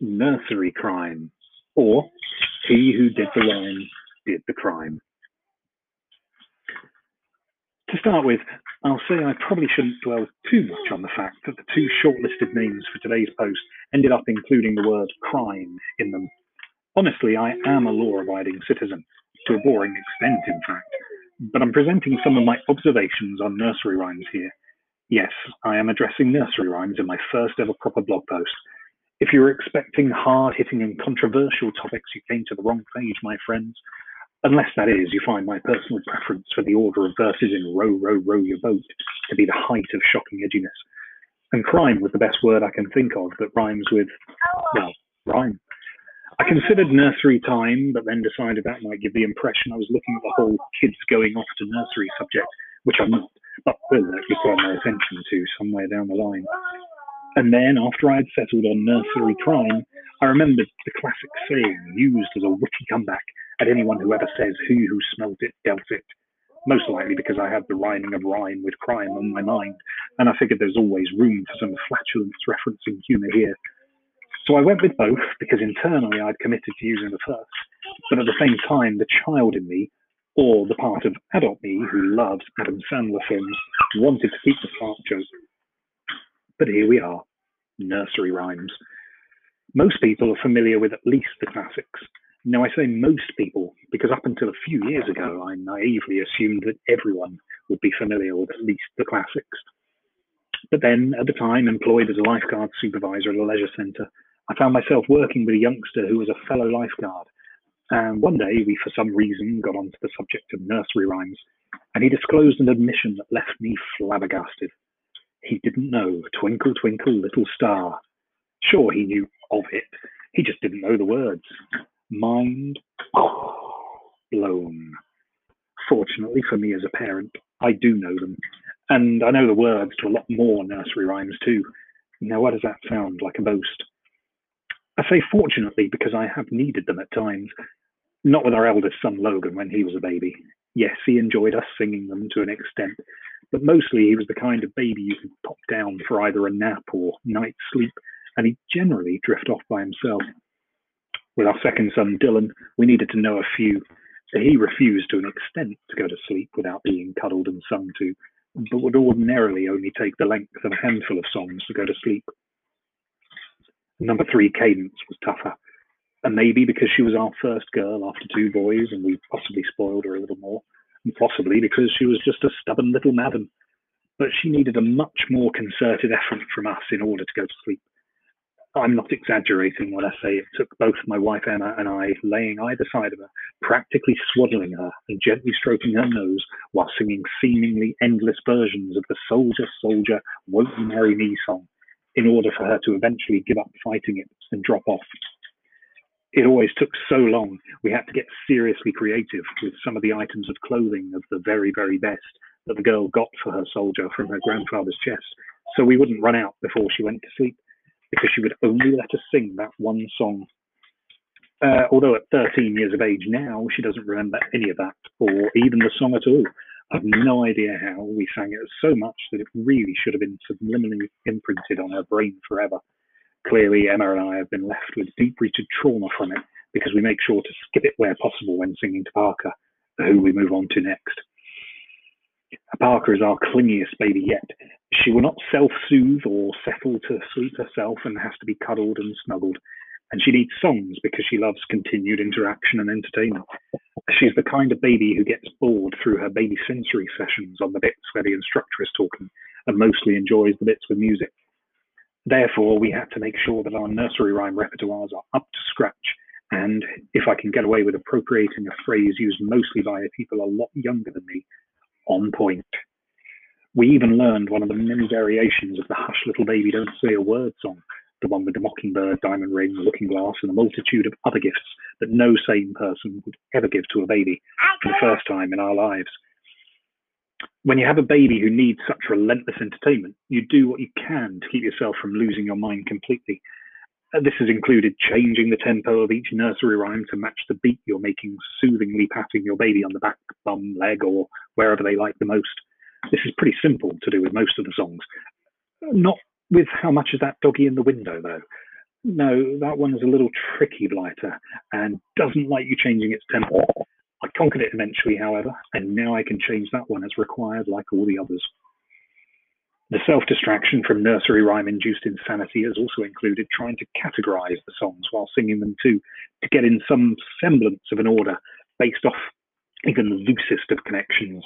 nursery crime, or he who did the rhyme did the crime. To start with, I'll say I probably shouldn't dwell too much on the fact that the two shortlisted names for today's post ended up including the word crime in them. Honestly, I am a law abiding citizen, to a boring extent, in fact, but I'm presenting some of my observations on nursery rhymes here. Yes, I am addressing nursery rhymes in my first ever proper blog post. If you were expecting hard hitting and controversial topics, you came to the wrong page, my friends. Unless that is, you find my personal preference for the order of verses in Row, Row, Row Your Boat to be the height of shocking edginess. And crime was the best word I can think of that rhymes with, well, rhyme. I considered nursery time, but then decided that might give the impression I was looking at the whole kids going off to nursery subject, which I'm not, but will require my attention to somewhere down the line. And then, after I had settled on nursery oh. crime, I remembered the classic saying used as a witty comeback at anyone who ever says, Who who smelt it dealt it. Most likely because I had the rhyming of rhyme with crime on my mind, and I figured there's always room for some flatulence referencing humour here. So I went with both because internally I'd committed to using the first, but at the same time, the child in me, or the part of adult me who loves Adam Sandler films, wanted to keep the fart joke. But here we are, nursery rhymes. Most people are familiar with at least the classics. Now, I say most people because up until a few years ago, I naively assumed that everyone would be familiar with at least the classics. But then, at the time, employed as a lifeguard supervisor at a leisure centre, I found myself working with a youngster who was a fellow lifeguard. And one day we, for some reason, got onto the subject of nursery rhymes, and he disclosed an admission that left me flabbergasted. He didn't know Twinkle, Twinkle, Little Star. Sure, he knew of it, he just didn't know the words. Mind blown. Fortunately for me as a parent, I do know them, and I know the words to a lot more nursery rhymes too. Now, what does that sound like a boast? I say fortunately because I have needed them at times. Not with our eldest son Logan when he was a baby. Yes, he enjoyed us singing them to an extent, but mostly he was the kind of baby you could pop down for either a nap or night's sleep, and he'd generally drift off by himself. With our second son Dylan, we needed to know a few. He refused to an extent to go to sleep without being cuddled and sung to, but would ordinarily only take the length of a handful of songs to go to sleep. Number three, Cadence, was tougher. And maybe because she was our first girl after two boys and we possibly spoiled her a little more, possibly because she was just a stubborn little madam. But she needed a much more concerted effort from us in order to go to sleep. I'm not exaggerating when I say it took both my wife Emma and I laying either side of her, practically swaddling her and gently stroking her nose while singing seemingly endless versions of the Soldier, Soldier, Won't You Marry Me song in order for her to eventually give up fighting it and drop off. It always took so long, we had to get seriously creative with some of the items of clothing of the very, very best that the girl got for her soldier from her grandfather's chest, so we wouldn't run out before she went to sleep, because she would only let us sing that one song. Uh, although at 13 years of age now, she doesn't remember any of that, or even the song at all. I've no idea how we sang it so much that it really should have been subliminally imprinted on her brain forever. Clearly, Emma and I have been left with deep rooted trauma from it because we make sure to skip it where possible when singing to Parker, who we move on to next. Parker is our clingiest baby yet. She will not self soothe or settle to sleep herself and has to be cuddled and snuggled and she needs songs because she loves continued interaction and entertainment. She's the kind of baby who gets bored through her baby sensory sessions on the bits where the instructor is talking and mostly enjoys the bits with music. Therefore, we had to make sure that our nursery rhyme repertoires are up to scratch. And if I can get away with appropriating a phrase used mostly by people a lot younger than me, on point. We even learned one of the many variations of the Hush Little Baby Don't Say a Word song the one with the mockingbird, diamond ring, looking glass, and a multitude of other gifts that no sane person would ever give to a baby for the first time in our lives. When you have a baby who needs such relentless entertainment, you do what you can to keep yourself from losing your mind completely. Uh, this has included changing the tempo of each nursery rhyme to match the beat you're making, soothingly patting your baby on the back, bum, leg, or wherever they like the most. This is pretty simple to do with most of the songs. Not with how much is that doggy in the window, though? No, that one is a little tricky, Blighter, and doesn't like you changing its tempo. Conquered it eventually, however, and now I can change that one as required, like all the others. The self distraction from nursery rhyme induced insanity has also included trying to categorize the songs while singing them too, to get in some semblance of an order based off even the loosest of connections.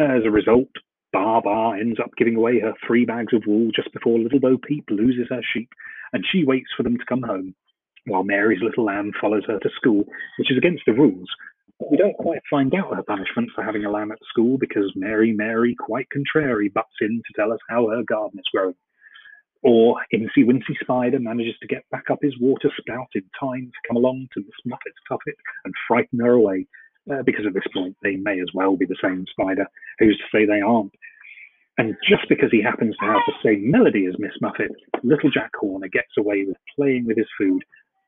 As a result, Baa Baa ends up giving away her three bags of wool just before Little Bo Peep loses her sheep, and she waits for them to come home, while Mary's little lamb follows her to school, which is against the rules, we don't quite find out her punishment for having a lamb at school because Mary Mary, quite contrary, butts in to tell us how her garden is growing. Or Incy Wincy Spider manages to get back up his water spout in time to come along to Miss Muffet's tuffet and frighten her away, uh, because at this point they may as well be the same spider. Who's to say they aren't? And just because he happens to have the same melody as Miss Muffet, little Jack Horner gets away with playing with his food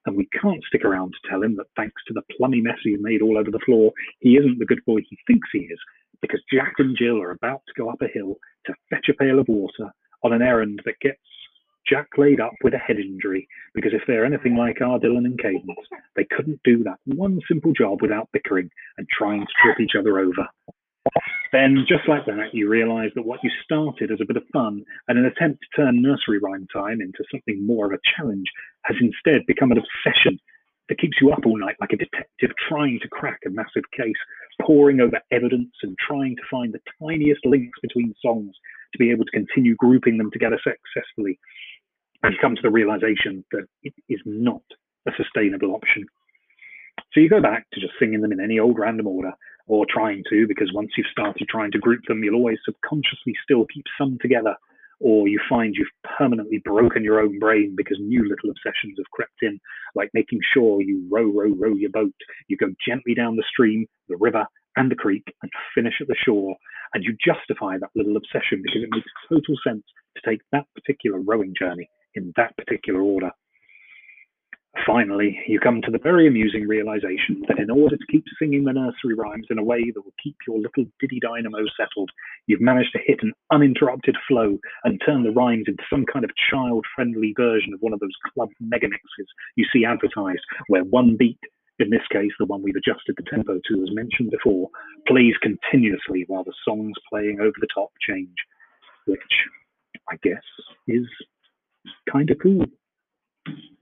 and we can't stick around to tell him that thanks to the plummy mess he's made all over the floor, he isn't the good boy he thinks he is, because Jack and Jill are about to go up a hill to fetch a pail of water on an errand that gets Jack laid up with a head injury, because if they're anything like our Dylan and Cadence, they couldn't do that one simple job without bickering and trying to trip each other over. Then, just like that, you realise that what you started as a bit of fun and an attempt to turn nursery rhyme time into something more of a challenge has instead become an obsession that keeps you up all night like a detective trying to crack a massive case, poring over evidence and trying to find the tiniest links between songs to be able to continue grouping them together successfully. And you come to the realization that it is not a sustainable option. So you go back to just singing them in any old random order or trying to, because once you've started trying to group them, you'll always subconsciously still keep some together, or you find you've permanently broken your own brain because new little obsessions have crept in, like making sure you row, row, row your boat. You go gently down the stream, the river, and the creek and finish at the shore, and you justify that little obsession because it makes total sense to take that particular rowing journey in that particular order. Finally, you come to the very amusing realization that in order to keep singing the nursery rhymes in a way that will keep your little diddy dynamo settled, you've managed to hit an uninterrupted flow and turn the rhymes into some kind of child friendly version of one of those club megamixes you see advertised, where one beat, in this case the one we've adjusted the tempo to as mentioned before, plays continuously while the songs playing over the top change, which I guess is kind of cool.